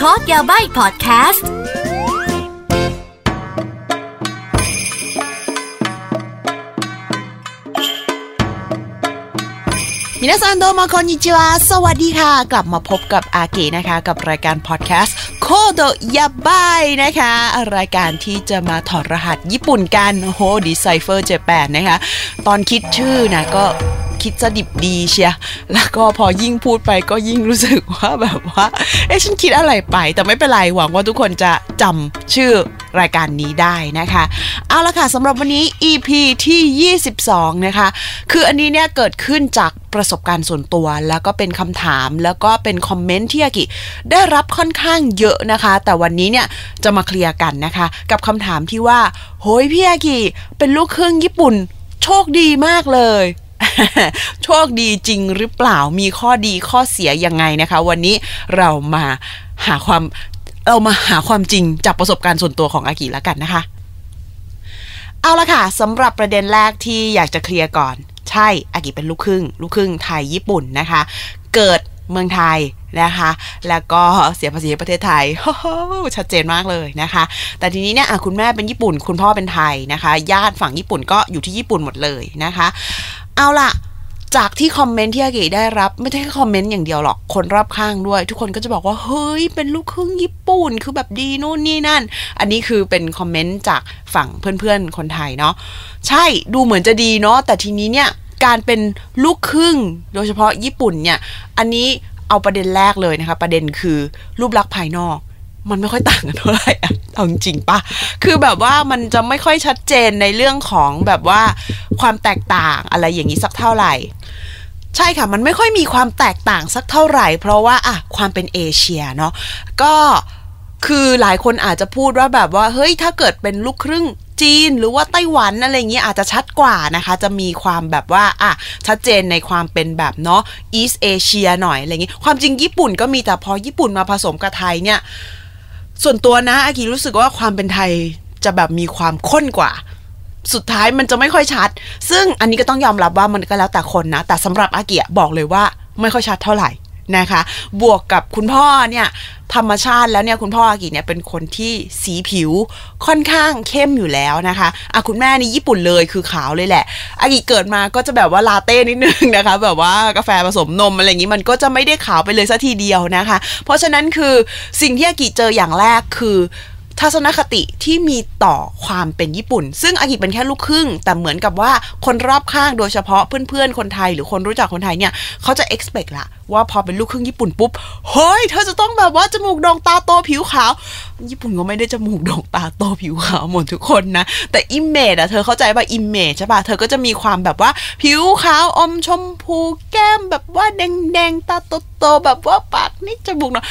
คอร์สยาใบพอดแคสต์มินาซันโดมาคอนิจิวะสวัสดีค่ะ กลับมาพบกับอาเกะนะคะ กับรายการพอดแคสต์โคโดยาบายนะคะ รายการที่จะมาถอดรหัสญี่ปุ่นกันโฮดีไซเฟอร์เจแปนนะคะ ตอนคิดชื่อนะก็ คิดจะดิบดีเชียแล้วก็พอยิ่งพูดไปก็ยิ่งรู้สึกว่าแบบว่า เอ๊ะฉันคิดอะไรไป แต่ไม่เป็นไรหวังว่าทุกคนจะจำชื่อรายการนี้ได้นะคะ เอาละค่ะสำหรับวันนี้ EP ที่ 22 นะคะ คืออันนี้เนี่ยเกิดขึ้นจากประสบการณ์ส่วนตัว แล้วก็เป็นคำถามแล้วก็เป็นคอมเมนต์ที่อากิได้รับค่อนข้างเยอะนะคะ แต่วันนี้เนี่ยจะมาเคลียร์กันนะคะ กับคำถามที่ว่าโหยพี่อากิเป็นลูกครึ่งญี่ปุ่น โชคดีมากเลย โชคดีจริงหรือเปล่ามีข้อดีข้อเสียยังไงนะคะ วันนี้เรามาหาความเรามาหาความจริงจากประสบการณ์ส่วนตัวของอากิแล้วกันนะคะ เอาละค่ะสำหรับประเด็นแรกที่อยากจะเคลียร์ก่อน ใช่อากิเป็นลูกครึ่ง ลูกครึ่งไทยญี่ปุ่นนะคะ เกิดเมืองไทยนะคะ แล้วก็เสียภาษีประเทศไทยชัดเจนมากเลยนะคะ แต่ทีนี้เนี่ยคุณแม่เป็นญี่ปุ่น คุณพ่อเป็นไทยนะคะ ญาติฝั่งญี่ปุ่นก็อยู่ที่ญี่ปุ่นหมดเลยนะคะ เอาล่ะ จากที่คอมเมนต์ที่อาเกะได้รับ ไม่ใช่แค่คอมเมนต์อย่างเดียวหรอกคนรอบข้างด้วย ทุกคนก็จะบอกว่า เฮ้ย เป็นลูกครึ่งญี่ปุ่นคือแบบดีนู่นนี่นั่น อันนี้คือเป็นคอมเมนต์จากฝั่งเพื่อนๆคนไทยเนาะใช่ดูเหมือนจะดีเนาะแต่ทีนี้เนี่ยการเป็นลูกครึ่ง โดยเฉพาะญี่ปุ่นเนี่ย อันนี้เอาประเด็นแรกเลยนะคะ ประเด็นคือรูปลักษณ์ภายนอก มันไม่ค่อยต่างกันเท่าไหร่อะเอาจริงปะคือแบบว่ามันจะไม่ค่อยชัดเจนในเรื่องของแบบว่าความแตกต่างอะไรอย่างนี้สักเท่าไหร่ ใช่ค่ะ มันไม่ค่อยมีความแตกต่างสักเท่าไหร่ เพราะว่าอะความเป็นเอเชียเนาะ ก็คือหลายคนอาจจะพูดว่าแบบว่า เฮ้ย ถ้าเกิดเป็นลูกครึ่งจีนหรือว่าไต้หวันอะไรเงี้ยอาจจะชัดกว่านะคะ จะมีความแบบว่าอะชัดเจนในความเป็นแบบเนาะอีสเอเชียหน่อยอะไรเงี้ยความจริงญี่ปุ่นก็มีแต่พอญี่ปุ่นมาผสมกับไทยเนี่ย ส่วนตัวนะอากิรู้สึกว่าความเป็นไทยจะแบบมีความข้นกว่า สุดท้ายมันจะไม่ค่อยชัด ซึ่งอันนี้ก็ต้องยอมรับว่ามันก็แล้วแต่คนนะ แต่สำหรับอากิบอกเลยว่าไม่ค่อยชัดเท่าไหร่ นะคะ บวกกับคุณพ่อเนี่ยธรรมชาติแล้วเนี่ยคุณพ่ออากิเนี่ยเป็นคนที่สีผิวค่อนข้างเข้มอยู่แล้วนะคะอะคุณแม่นี่ญี่ปุ่นเลยคือขาวเลยแหละอากิเกิดมาก็จะแบบว่าลาเต้นิดนึงนะคะ แบบว่ากาแฟผสมนมอะไรอย่างนี้มันก็จะไม่ได้ขาวไปเลยสัทีเดียวนะคะ เพราะฉะนั้นคือสิ่งที่อากิเจออย่างแรกคือทัศนคติที่มีต่อความเป็นญี่ปุ่น ซึ่งอากิเป็นแค่ลูกครึ่ง แต่เหมือนกับว่าคนรอบข้างโดยเฉพาะเพื่อนๆ คนไทย หรือคนรู้จักคนไทยเนี่ย เขาจะ expect ละ ว่าพอเป็นลูกครึ่งญี่ปุ่นปุ๊บ เฮ้ย เธอจะต้องแบบว่าจมูกด่งตาโตผิวขาว ญี่ปุ่นก็ไม่ได้จมูกด่งตาโตผิวขาวหมดทุกคนนะ แต่ image อะเธอเข้าใจป่ะ image ใช่ป่ะ เธอก็จะมีความแบบว่าผิวขาวอมชมพูแก้มแบบว่าแดงๆตาโตๆแบบว่าปากนี่จมูกเนาะ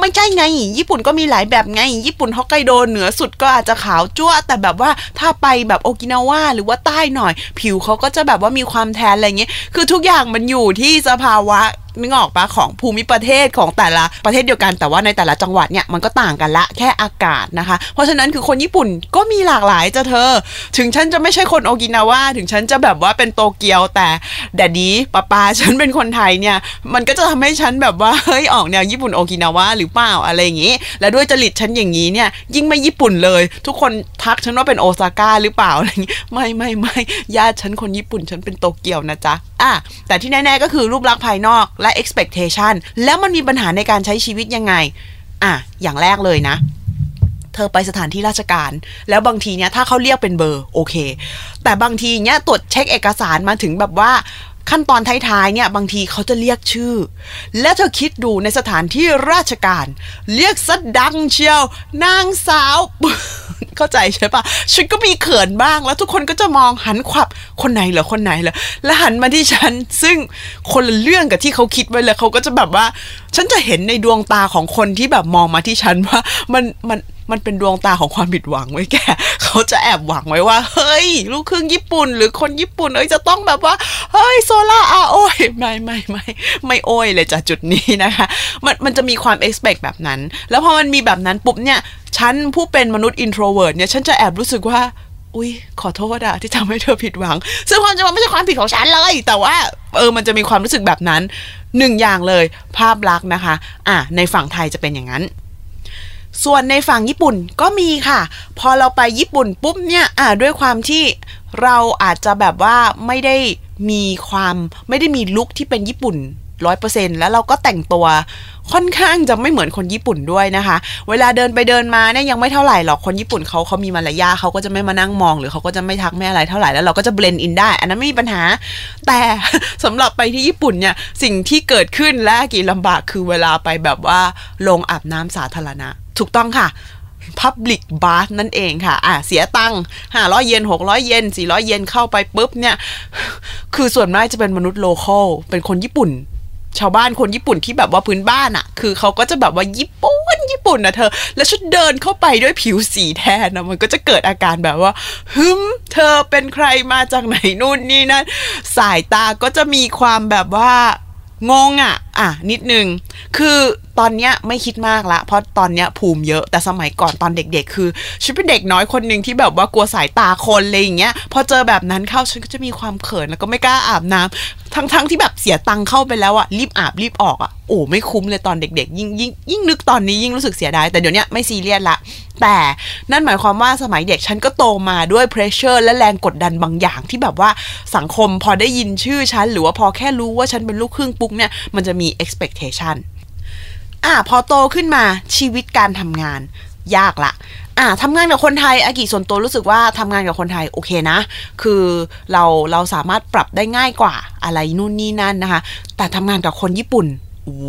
ไม่ใช่ไง ญี่ปุ่นก็มีหลายแบบไง ญี่ปุ่นฮอกไกโดเหนือสุดก็อาจจะขาวจั๊วะแต่แบบว่าถ้าไปแบบโอกินาวาหรือว่าใต้หน่อย ผิวเขาก็จะแบบว่ามีความ tan อะไรเงี้ยคือทุกอย่างมันอยู่ที่สภาวะ นึกออกปะของภูมิประเทศของแต่ละประเทศเดียวกันแต่ว่าในแต่ละจังหวัดเนี่ยมันก็ต่างกันละแค่อากาศนะคะ เพราะฉะนั้นคือคนญี่ปุ่นก็มีหลากหลายจะเธอ ถึงฉันจะไม่ใช่คนโอกินาวาถึงฉันจะแบบว่าเป็นโตเกียวแต่แดดดีป้าป้าฉันเป็นคนไทยเนี่ย มันก็จะทำให้ฉันแบบว่าเฮ้ยออกแนวญี่ปุ่นโอกินาวาหรือเปล่าอะไรอย่างงี้ และด้วยจริตฉันอย่างนี้เนี่ย ยิ่งไม่ญี่ปุ่นเลย ทุกคนทักฉันว่าเป็นโอซาก้าหรือเปล่าอะไรอย่างงี้ไม่ไม่ไม่ญาติฉันคนญี่ปุ่นฉันเป็นโตเกียวนะจ๊ะอะแต่ที่แน่ๆก็คือรูปลักษณ์ภายนอกและ expectation แล้วมันมีปัญหาในการใช้ชีวิตยังไง อะ อย่างแรกเลยนะ เธอไปสถานที่ราชการ แล้วบางทีเนี้ยถ้าเขาเรียกเป็นเบอร์ โอเค แต่บางทีเนี้ยตรวจเช็คเอกสารมาถึงแบบว่า ขั้นตอนท้ายๆเนี่ยบางทีเขาจะเรียกชื่อ แล้วเธอคิดดูในสถานที่ราชการ เรียกซะดังเชียว นางสาว เข้าใจใช่ปะฉันก็มีเขินบ้างแล้วทุกคนก็จะมองหันขวับคนไหนเหรอคนไหนเหรอแล้วหันมาที่ฉัน ซึ่งคนละเรื่องกับที่เขาคิดไว้เลยเขาก็จะแบบว่า ฉันจะเห็นในดวงตาของคนที่แบบมองมาที่ฉันว่า มันมัน มันเป็นดวงตาของความผิดหวังไว้แก เขาจะแอบหวังไว้ว่า เฮ้ย ลูกครึ่งญี่ปุ่น หรือคนญี่ปุ่น เอ้ยจะต้องแบบว่า เฮ้ยโซล่าอาโอ้ยไม่ไม่ไม่ไม่โอ้ยเลยจากจุดนี้นะคะ มันมันจะมีความ expect แบบนั้น แล้วพอมันมีแบบนั้นปุ๊บเนี่ย ฉันผู้เป็นมนุษย์ introvert เนี่ย ฉันจะแอบรู้สึกว่าอุ้ยขอโทษอะที่ทำให้เธอผิดหวัง ซึ่งความจริงมันไม่ใช่ความผิดของฉันเลย แต่ว่า เออมันจะมีความรู้สึกแบบนั้นหนึ่งอย่างเลย ภาพลักษณ์นะคะ อะในฝั่งไทยจะเป็นอย่างนั้น ส่วนในฝั่งญี่ปุ่นก็มีค่ะ พอเราไปญี่ปุ่นปุ๊บเนี่ยด้วยความที่เราอาจจะแบบว่าไม่ได้มีความไม่ได้มีลุคที่เป็นญี่ปุ่นร้อยเปอร์เซ็นแล้วเราก็แต่งตัวค่อนข้างจะไม่เหมือนคนญี่ปุ่นด้วยนะคะ เวลาเดินไปเดินมาเนี่ยยังไม่เท่าไหร่หรอกคนญี่ปุ่นเขาเขามีมารยาทเขาก็จะไม่มานั่งมอง หรือเขาก็จะไม่ทักไม่อะไรเท่าไหร่แล้วเราก็จะ blend in ได้ อันนั้นไม่มีปัญหา แต่สำหรับไปที่ญี่ปุ่นเนี่ยสิ่งที่เกิดขึ้นและที่ลำบากคือเวลาไปแบบว่าลงอาบน้ำสาธารณะ ถูกต้องค่ะ Public Bath นั่นเองค่ะ อะเสียตังค์500เยน600เยน400เยนเข้าไปปุ๊บเนี่ย คือส่วนมากจะเป็นมนุษย์ local เป็นคนญี่ปุ่น ชาวบ้านคนญี่ปุ่นที่แบบว่าพื้นบ้านอะ่ะ คือเขาก็จะแบบว่าญี่ปุ่นญี่ปุ่นนะเธอ แล้วชุดเดินเข้าไปด้วยผิวสีแทนนะมันก็จะเกิดอาการแบบว่าฮึมเธอเป็นใครมาจากไหนนู่นนี่นั่นสายตาก็จะมีความแบบว่างงอะ่ะอะนิดนึง คือตอนเนี้ยไม่คิดมากละ เพราะตอนเนี้ยภูมิเยอะแต่สมัยก่อนตอนเด็ก ๆ คือฉันเป็นเด็กน้อยคนหนึ่งที่แบบว่ากลัวสายตาคนอะไรอย่างเงี้ยพอเจอแบบนั้นเข้าฉันก็จะมีความเขินแล้วก็ไม่กล้าอาบน้ำทั้งๆทที่แบบเสียตังค์เข้าไปแล้วอะรีบอาบรีบออกอะโอ้ไม่คุ้มเลยตอนเด็ก ๆ ยิ่งยิ่งยิ่งนึกตอนนี้ยิ่งรู้สึกเสียดายแต่เดี๋ยวนี้ไม่ซีเรียสละแต่นั่นหมายความว่าสมัยเด็กฉันก็โตมาด้วย pressure และแรงกดดันบางอย่างที่แบบว่าสังคมพอได้ยินชื่อฉันหรือว่าพอแค่รู้ว่าฉันเป็นลูกครึ่งปุ๊กเนี่ยมันจะมีี expectation อะพอโตขึ้นมาชีวิตการทำงาน ยากละอะทำงานกับคนไทยอากิส่วนตัวรู้สึกว่าทำงานกับคนไทยโอเคนะ คือเราเราสามารถปรับได้ง่ายกว่าอะไรนู่นนี่นั่นนะคะ แต่ทำงานกับคนญี่ปุ่น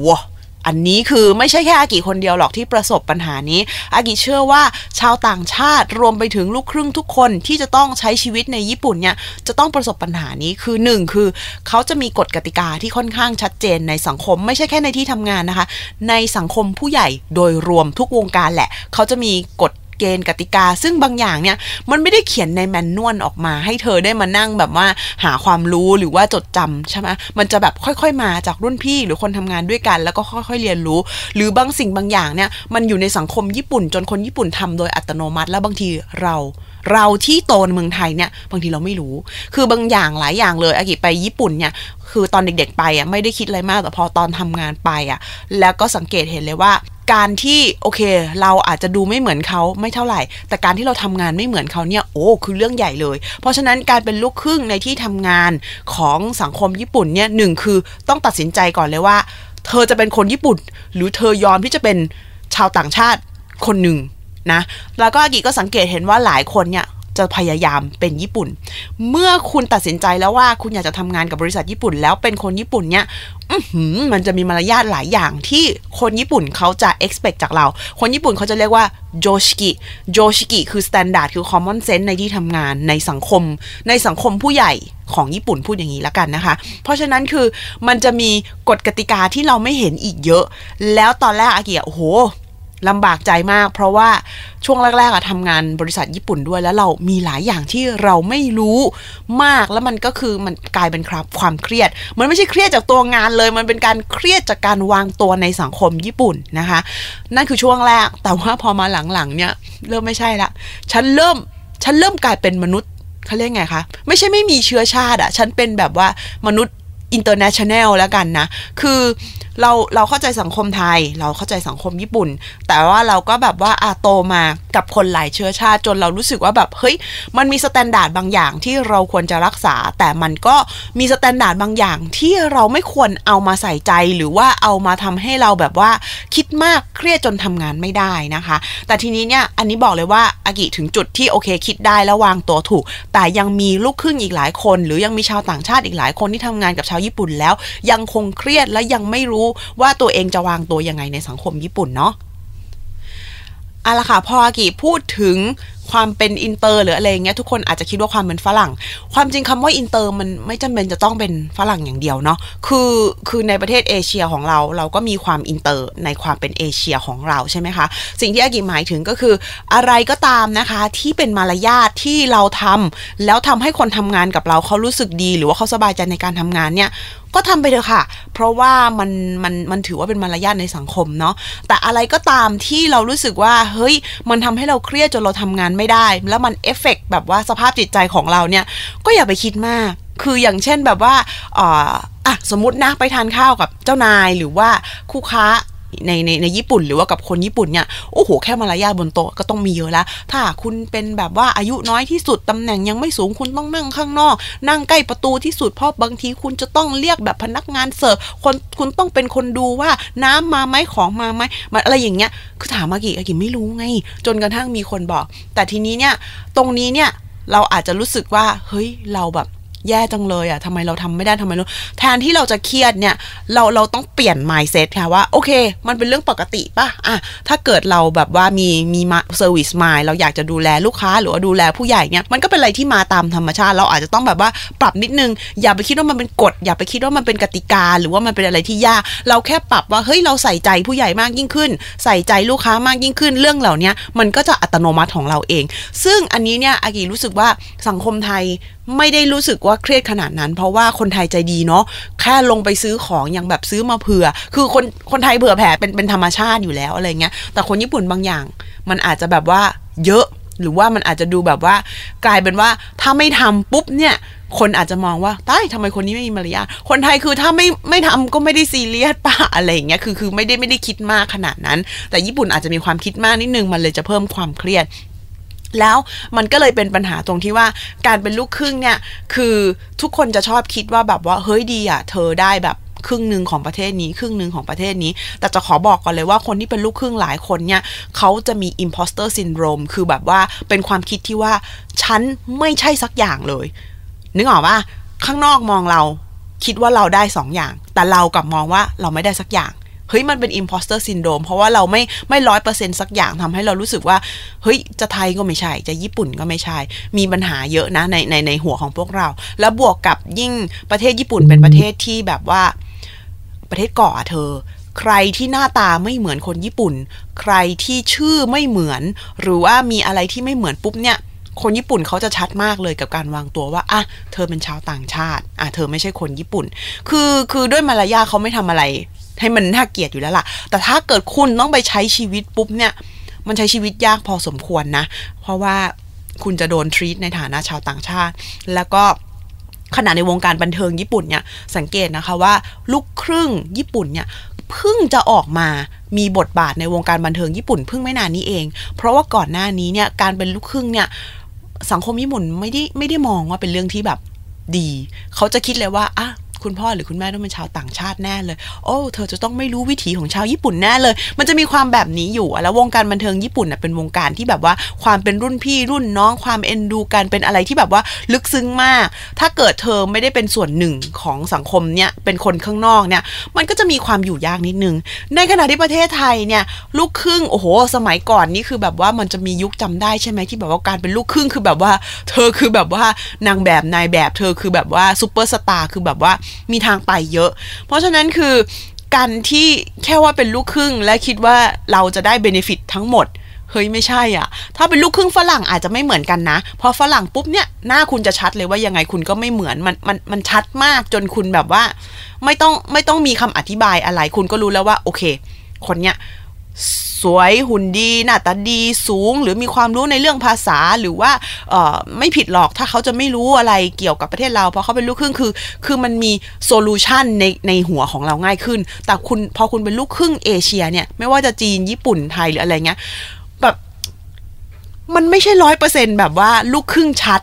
ว้า อันนี้คือไม่ใช่แค่อากิคนเดียวหรอกที่ประสบปัญหานี้ อากิเชื่อว่าชาวต่างชาติรวมไปถึงลูกครึ่งทุกคนที่จะต้องใช้ชีวิตในญี่ปุ่นเนี่ยจะต้องประสบปัญหานี้คือหนึ่งคือ เขาจะมีกฎกติกาที่ค่อนข้างชัดเจนในสังคม ไม่ใช่แค่ในที่ทำงานนะคะ ในสังคมผู้ใหญ่โดยรวมทุกวงการแหละ เขาจะมีกฎ เกณฑ์กติกา ซึ่งบางอย่างเนี่ยมันไม่ได้เขียนในแมนนวลออกมา ให้เธอได้มานั่งแบบว่าหาความรู้หรือว่าจดจำใช่ไหมมันจะแบบค่อยๆ มาจากรุ่นพี่หรือคนทำงานด้วยกัน แล้วก็ค่อยๆเรียนรู้ หรือบางสิ่งบางอย่างเนี่ยมันอยู่ในสังคมญี่ปุ่น จนคนญี่ปุ่นทำโดยอัตโนมัติ แล้วบางทีเราเราที่โตในเมืองไทยเนี่ยบางทีเราไม่รู้ คือบางอย่างหลายอย่างเลยอากิไปญี่ปุ่นเนี่ยคือตอนเด็กๆไปอะไม่ได้คิดอะไรมากแต่พอตอนทำงานไปอะแล้วก็สังเกตเห็นเลยว่า การที่โอเค เราอาจจะดูไม่เหมือนเขาไม่เท่าไหร่ แต่การที่เราทำงานไม่เหมือนเขาเนี่ยโอ้คือเรื่องใหญ่เลย เพราะฉะนั้นการเป็นลูกครึ่งในที่ทำงานของสังคมญี่ปุ่นเนี่ยหนึ่งคือต้องตัดสินใจก่อนเลยว่า เธอจะเป็นคนญี่ปุ่น หรือเธอยอมที่จะเป็นชาวต่างชาติคนหนึ่งนะแล้วก็อากิก็สังเกตเห็นว่าหลายคนเนี่ย จะพยายามเป็นญี่ปุ่น เมื่อคุณตัดสินใจแล้วว่าคุณอยากจะทำงานกับบริษัทญี่ปุ่น แล้วเป็นคนญี่ปุ่นเนี่ยมันจะมีมารยาทหลายอย่างที่คนญี่ปุ่นเขาจะ expect จากเรา คนญี่ปุ่นเขาจะเรียกว่าโจชิกิโจชิกิคือ standard คือ common sense ในที่ทำงานในสังคม ในสังคมผู้ใหญ่ของญี่ปุ่นพูดอย่างนี้แล้วกันนะคะ เพราะฉะนั้นคือมันจะมีกฎกติกาที่เราไม่เห็นอีกเยอะ แล้วตอนแรกอากิโอ้โห ลำบากใจมาก เพราะว่าช่วงแรกๆอะทำงานบริษัทญี่ปุ่นด้วย แล้วเรามีหลายอย่างที่เราไม่รู้มากแล้วมันก็คือมันกลายเป็นครับความเครียด มันไม่ใช่เครียดจากตัวงานเลย มันเป็นการเครียดจากการวางตัวในสังคมญี่ปุ่นนะคะ นั่นคือช่วงแรกแต่ว่าพอมาหลังๆเนี่ยเริ่มไม่ใช่ละฉันเริ่มฉันเริ่มกลายเป็นมนุษย์เขาเรียกไงคะไม่ใช่ไม่มีเชื้อชาติอะฉันเป็นแบบว่ามนุษย์ international แล้วกันนะ คือ เราเราเข้าใจสังคมไทย เราเข้าใจสังคมญี่ปุ่น แต่ว่าเราก็แบบว่าอาโตมากับคนหลายเชื้อชาติจนเรารู้สึกว่าแบบเฮ้ยมันมี standard บางอย่างที่เราควรจะรักษา แต่มันก็มี standard บางอย่างที่เราไม่ควรเอามาใส่ใจหรือว่าเอามาทำให้เราแบบว่าคิดมากเครียดจนทำงานไม่ได้นะคะ แต่ทีนี้เนี่ยอันนี้บอกเลยว่าอากิถึงจุดที่โอเคคิดได้แล้ววางตัวถูก แต่ยังมีลูกครึ่งอีกหลายคน หรือยังมีชาวต่างชาติอีกหลายคนที่ทำงานกับชาวญี่ปุ่นแล้ว ยังคงเครียดและยังไม่รู้ว่าตัวเองจะวางตัวยังไงในสังคมญี่ปุ่นเนาะอาละค่ะพออากิพูดถึงความเป็นอินเตอร์หรืออะไรเงี้ยทุกคนอาจจะคิดว่าความเป็นฝรั่ง ความจริงคำว่าอินเตอร์มันไม่จำเป็นจะต้องเป็นฝรั่งอย่างเดียวเนาะคือคือในประเทศเอเชียของเราเราก็มีความอินเตอร์ในความเป็นเอเชียของเราใช่ไหมคะสิ่งที่อากิหมายถึงก็คืออะไรก็ตามนะคะที่เป็นมารยาทที่เราทำแล้วทำให้คนทำงานกับเราเขารู้สึกดี หรือว่าเขาสบายใจในการทำงานเนี่ย ก็ทำไปเถอะค่ะ เพราะว่ามันมันมันถือว่าเป็นมารยาทในสังคมเนาะแต่อะไรก็ตามที่เรารู้สึกว่าเฮ้ยมันทำให้เราเครียดจนเราทำงานไม่ได้ แล้วมันเอฟเฟกแบบว่าสภาพจิตใจของเราเนี่ย ก็อย่าไปคิดมาก คืออย่างเช่นแบบว่าอ่าอะสมมตินะไปทานข้าวกับเจ้านายหรือว่าคู่ค้า ในในในญี่ปุ่นหรือว่ากับคนญี่ปุ่นเนี่ยโอ้โหแค่มารยาทบนโต๊ะก็ต้องมีเยอะแล้วถ้าคุณเป็นแบบว่าอายุน้อยที่สุดตำแหน่งยังไม่สูงคุณต้องนั่งข้างนอก นั่งใกล้ประตูที่สุดเพราะบางทีคุณจะต้องเรียกแบบพนักงานเสิร์ฟคนคุณต้องเป็นคนดูว่าน้ำมาไหมของมาไหมมันอะไรอย่างเงี้ยคือถามอากิอากิไม่รู้ไง จนกระทั่งมีคนบอก แต่ทีนี้เนี่ยตรงนี้เนี่ยเราอาจจะรู้สึกว่าเฮ้ยเราแบบ แย่จังเลยอะ่ะทำไมเราทำไม่ได้ทำไมรู้แทนที่เราจะเครียดเนี่ย เราเราต้องเปลี่ยน mindset ค่ะว่า โอเค มันเป็นเรื่องปกติป่ะอะถ้าเกิดเราแบบว่ามีมีมา service mind เราอยากจะดูแลลูกค้า หรือว่าดูแลผู้ใหญ่เนี่ยมันก็เป็นอะไรที่มาตามธรรมชาติ เราอาจจะต้องแบบว่าปรับนิดนึง อย่าไปคิดว่ามันเป็นกฎ อย่าไปคิดว่ามันเป็นกติกา หรือว่ามันเป็นอะไรที่ยาก เราแค่ปรับว่าเฮ้ยเราใส่ใจผู้ใหญ่มากยิ่งขึ้น ใส่ใจลูกค้ามากยิ่งขึ้น เรื่องเหล่านี้มันก็จะอัตโนมัติของเราเอง ซึ่งอันนี้เนี่ยอากิรู้สึกว่าสังคมไทยไม่ได้รู้สึกว่าเครียดขนาดนั้น เพราะว่าคนไทยใจดีเนาะแค่ลงไปซื้อของอย่างแบบซื้อมาเผื่อ คือคนคนไทยเผื่อแผ่เป็นเป็นธรรมชาติอยู่แล้วอะไรเงี้ยแต่คนญี่ปุ่นบางอย่าง มันอาจจะแบบว่าเยอะหรือว่ามันอาจจะดูแบบว่า กลายเป็นว่าถ้าไม่ทำปุ๊บเนี่ยคนอาจจะมองว่าตายทำไมคนนี้ไม่มีมารยาทคนไทยคือถ้าไม่ไม่ทำก็ไม่ได้ซีเรียสป่ะอะไรอย่างเงี้ยคือคือไม่ได้ไม่ได้คิดมากขนาดนั้น แต่ญี่ปุ่นอาจจะมีความคิดมากนิดนึงมันเลยจะเพิ่มความเครียด แล้วมันก็เลยเป็นปัญหาตรงที่ว่าการเป็นลูกครึ่งเนี่ย คือทุกคนจะชอบคิดว่าแบบว่าเฮ้ยดีอะเธอได้แบบครึ่งหนึ่งของประเทศนี้ครึ่งหนึ่งของประเทศนี้ แต่จะขอบอกก่อนเลยว่าคนที่เป็นลูกครึ่งหลายคนเนี่ยเขาจะมี imposter syndrome คือแบบว่าเป็นความคิดที่ว่า ฉันไม่ใช่สักอย่างเลย นึกออกว่าข้างนอกมองเราคิดว่าเราได้สองอย่าง แต่เรากลับมองว่าเราไม่ได้สักอย่าง เฮ้ยมันเป็น imposter syndrome เพราะว่าเราไม่ไม่ร้อยเปอร์เซ็นสักอย่างทำให้เรารู้สึกว่า เฮ้ย จะไทยก็ไม่ใช่ จะญี่ปุ่นก็ไม่ใช่ มีปัญหาเยอะนะในในในหัวของพวกเรา แล้วบวกกับยิ่งประเทศญี่ปุ่นเป็นประเทศที่แบบว่าประเทศเกาะเธอ ใครที่หน้าตาไม่เหมือนคนญี่ปุ่น ใครที่ชื่อไม่เหมือน หรือว่ามีอะไรที่ไม่เหมือนปุ๊บเนี่ย คนญี่ปุ่นเขาจะชัดมากเลยกับการวางตัวว่าอะเธอเป็นชาวต่างชาติอะเธอไม่ใช่คนญี่ปุ่น คือคือด้วยมารยาเขาไม่ทำอะไร ให้มันน่าเกลียดอยู่แล้วล่ะ แต่ถ้าเกิดคุณต้องไปใช้ชีวิตปุ๊บเนี่ย มันใช้ชีวิตยากพอสมควรนะ เพราะว่าคุณจะโดนทรีตในฐานะชาวต่างชาติ แล้วก็ขณะในวงการบันเทิงญี่ปุ่นเนี่ยสังเกตนะคะว่าลูกครึ่งญี่ปุ่นเนี่ยเพิ่งจะออกมามีบทบาทในวงการบันเทิงญี่ปุ่นเพิ่งไม่นานนี้เอง เพราะว่าก่อนหน้านี้เนี่ยการเป็นลูกครึ่งเนี่ย สังคมญี่ปุ่นไม่ได้ไม่ได้มองว่าเป็นเรื่องที่แบบดี เขาจะคิดเลยว่าอะ คุณพ่อหรือคุณแม่ต้องเป็นชาวต่างชาติแน่เลย โอ้เธอจะต้องไม่รู้วิถีของชาวญี่ปุ่นแน่เลย มันจะมีความแบบนี้อยู่แล้ววงการบันเทิงญี่ปุ่นเป็นวงการที่แบบว่าความเป็นรุ่นพี่รุ่นน้องความเอ็นดูกันเป็นอะไรที่แบบว่าลึกซึ้งมาก ถ้าเกิดเธอไม่ได้เป็นส่วนหนึ่งของสังคมเนี่ยเป็นคนข้างนอกเนี่ย มันก็จะมีความอยู่ยากนิดนึง ในขณะที่ประเทศไทยเนี่ยลูกครึ่งโอ้โห สมัยก่อนนี่คือแบบว่ามันจะมียุคจำได้ใช่ไหมที่แบบว่าการเป็นลูกครึ่งคือแบบว่า เธอคือแบบว่านางแบบนายแบบเธอคือแบบว่าซูเปอร์สตาร์คือแบบว่ามีทางไปเยอะ เพราะฉะนั้นคือการที่แค่ว่าเป็นลูกครึ่งและคิดว่าเราจะได้เบนฟิตทั้งหมดเฮ้ยไม่ใช่อะ ถ้าเป็นลูกครึ่งฝรั่งอาจจะไม่เหมือนกันนะ พอฝรั่งปุ๊บเนี่ยหน้าคุณจะชัดเลยว่ายังไงคุณก็ไม่เหมือนมันมันมันชัดมากจนคุณแบบว่า ไม่ต้องไม่ต้องมีคำอธิบายอะไรคุณก็รู้แล้วว่า โอเค คนเนี้ย สวยหุ่นดีหน้าตาดีสูง หรือมีความรู้ในเรื่องภาษาหรือว่าเออไม่ผิดหรอกถ้าเขาจะไม่รู้อะไรเกี่ยวกับประเทศเราเพราะเขาเป็นลูกครึ่งคือ คือมันมี solution ในในหัวของเราง่ายขึ้น แต่คุณพอคุณเป็นลูกครึ่งเอเชียเนี่ยไม่ว่าจะจีนญี่ปุ่นไทยหรืออะไรเงี้ยแบบมันไม่ใช่ร้อยเปอร์เซ็นต์แบบว่าลูกครึ่งชัด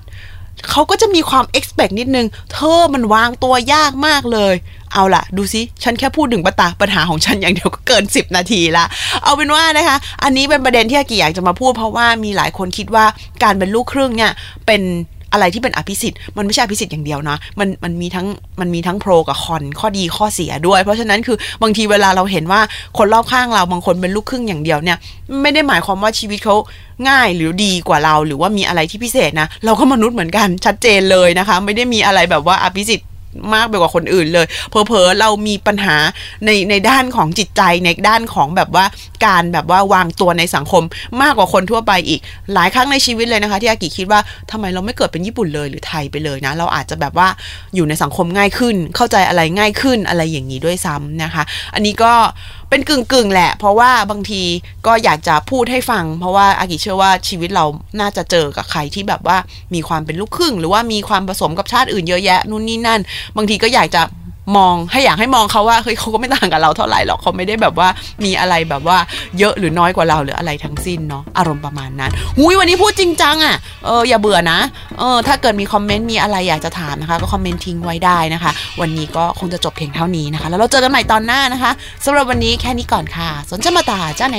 เขาก็จะมีความ expect นิดนึง เธอมันวางตัวยากมากเลย เอาล่ะ ดูซิ ฉันแค่พูดถึงปัญหาปัญหาของฉันอย่างเดียวก็เกิน 10 นาทีละ เอาเป็นว่านะคะ อันนี้เป็นประเด็นที่อากิอยากจะมาพูดเพราะว่ามีหลายคนคิดว่าการเป็นลูกครึ่งเนี่ยเป็น อะไรที่เป็นอภิสิทธิ์มันไม่ใช่อภิสิทธิ์อย่างเดียวนะมันมันมีทั้งมันมีทั้งโปรกับคอนข้อดีข้อเสียด้วย เพราะฉะนั้นคือบางทีเวลาเราเห็นว่าคนรอบข้างเราบางคนเป็นลูกครึ่งอย่างเดียวเนี่ย ไม่ได้หมายความว่าชีวิตเขาง่ายหรือดีกว่าเรา หรือว่ามีอะไรที่พิเศษนะ เราก็มนุษย์เหมือนกันชัดเจนเลยนะคะ ไม่ได้มีอะไรแบบว่าอภิสิทธิ์ มากไปกว่าคนอื่นเลย เพอเพอเรามีปัญหาในในด้านของจิตใจในด้านของแบบว่าการแบบว่าวางตัวในสังคมมากกว่าคนทั่วไปอีก หลายครั้งในชีวิตเลยนะคะ ที่อากิคิดว่าทำไมเราไม่เกิดเป็นญี่ปุ่นเลยหรือไทยไปเลยนะ เราอาจจะแบบว่าอยู่ในสังคมง่ายขึ้น เข้าใจอะไรง่ายขึ้นอะไรอย่างนี้ด้วยซ้ำนะคะ อันนี้ก็ เป็นกึ่งกึ่งแหละ เพราะว่าบางทีก็อยากจะพูดให้ฟัง เพราะว่าอากิเชื่อว่าชีวิตเราน่าจะเจอกับใครที่แบบว่ามีความเป็นลูกครึ่ง หรือว่ามีความผสมกับชาติอื่นเยอะแยะนู่นนี่นั่น บางทีก็อยากจะ มองให้อยากให้มองเขาว่าเฮ้ยเขาก็ไม่ต่างกับเราเท่าไหร่หรอกเขาไม่ได้แบบว่ามีอะไรแบบว่าเยอะหรือน้อยกว่าเราหรืออะไรทั้งสิ้นเนาะอารมณ์ประมาณนั้นหุยวันนี้พูดจริงจังอะ่ะเอออย่าเบื่อนะเออถ้าเกิดมีคอมเมนต์มีอะไรอยากจะถามนะคะ ก็คอมเมนต์ทิ้งไว้ได้นะคะ วันนี้ก็คงจะจบเพียงเท่านี้นะคะ แล้วเราเจอกันใหม่ตอนหน้านะคะสำหรับวันนี้แค่นี้ก่อนค่ะ それじゃまたじゃあね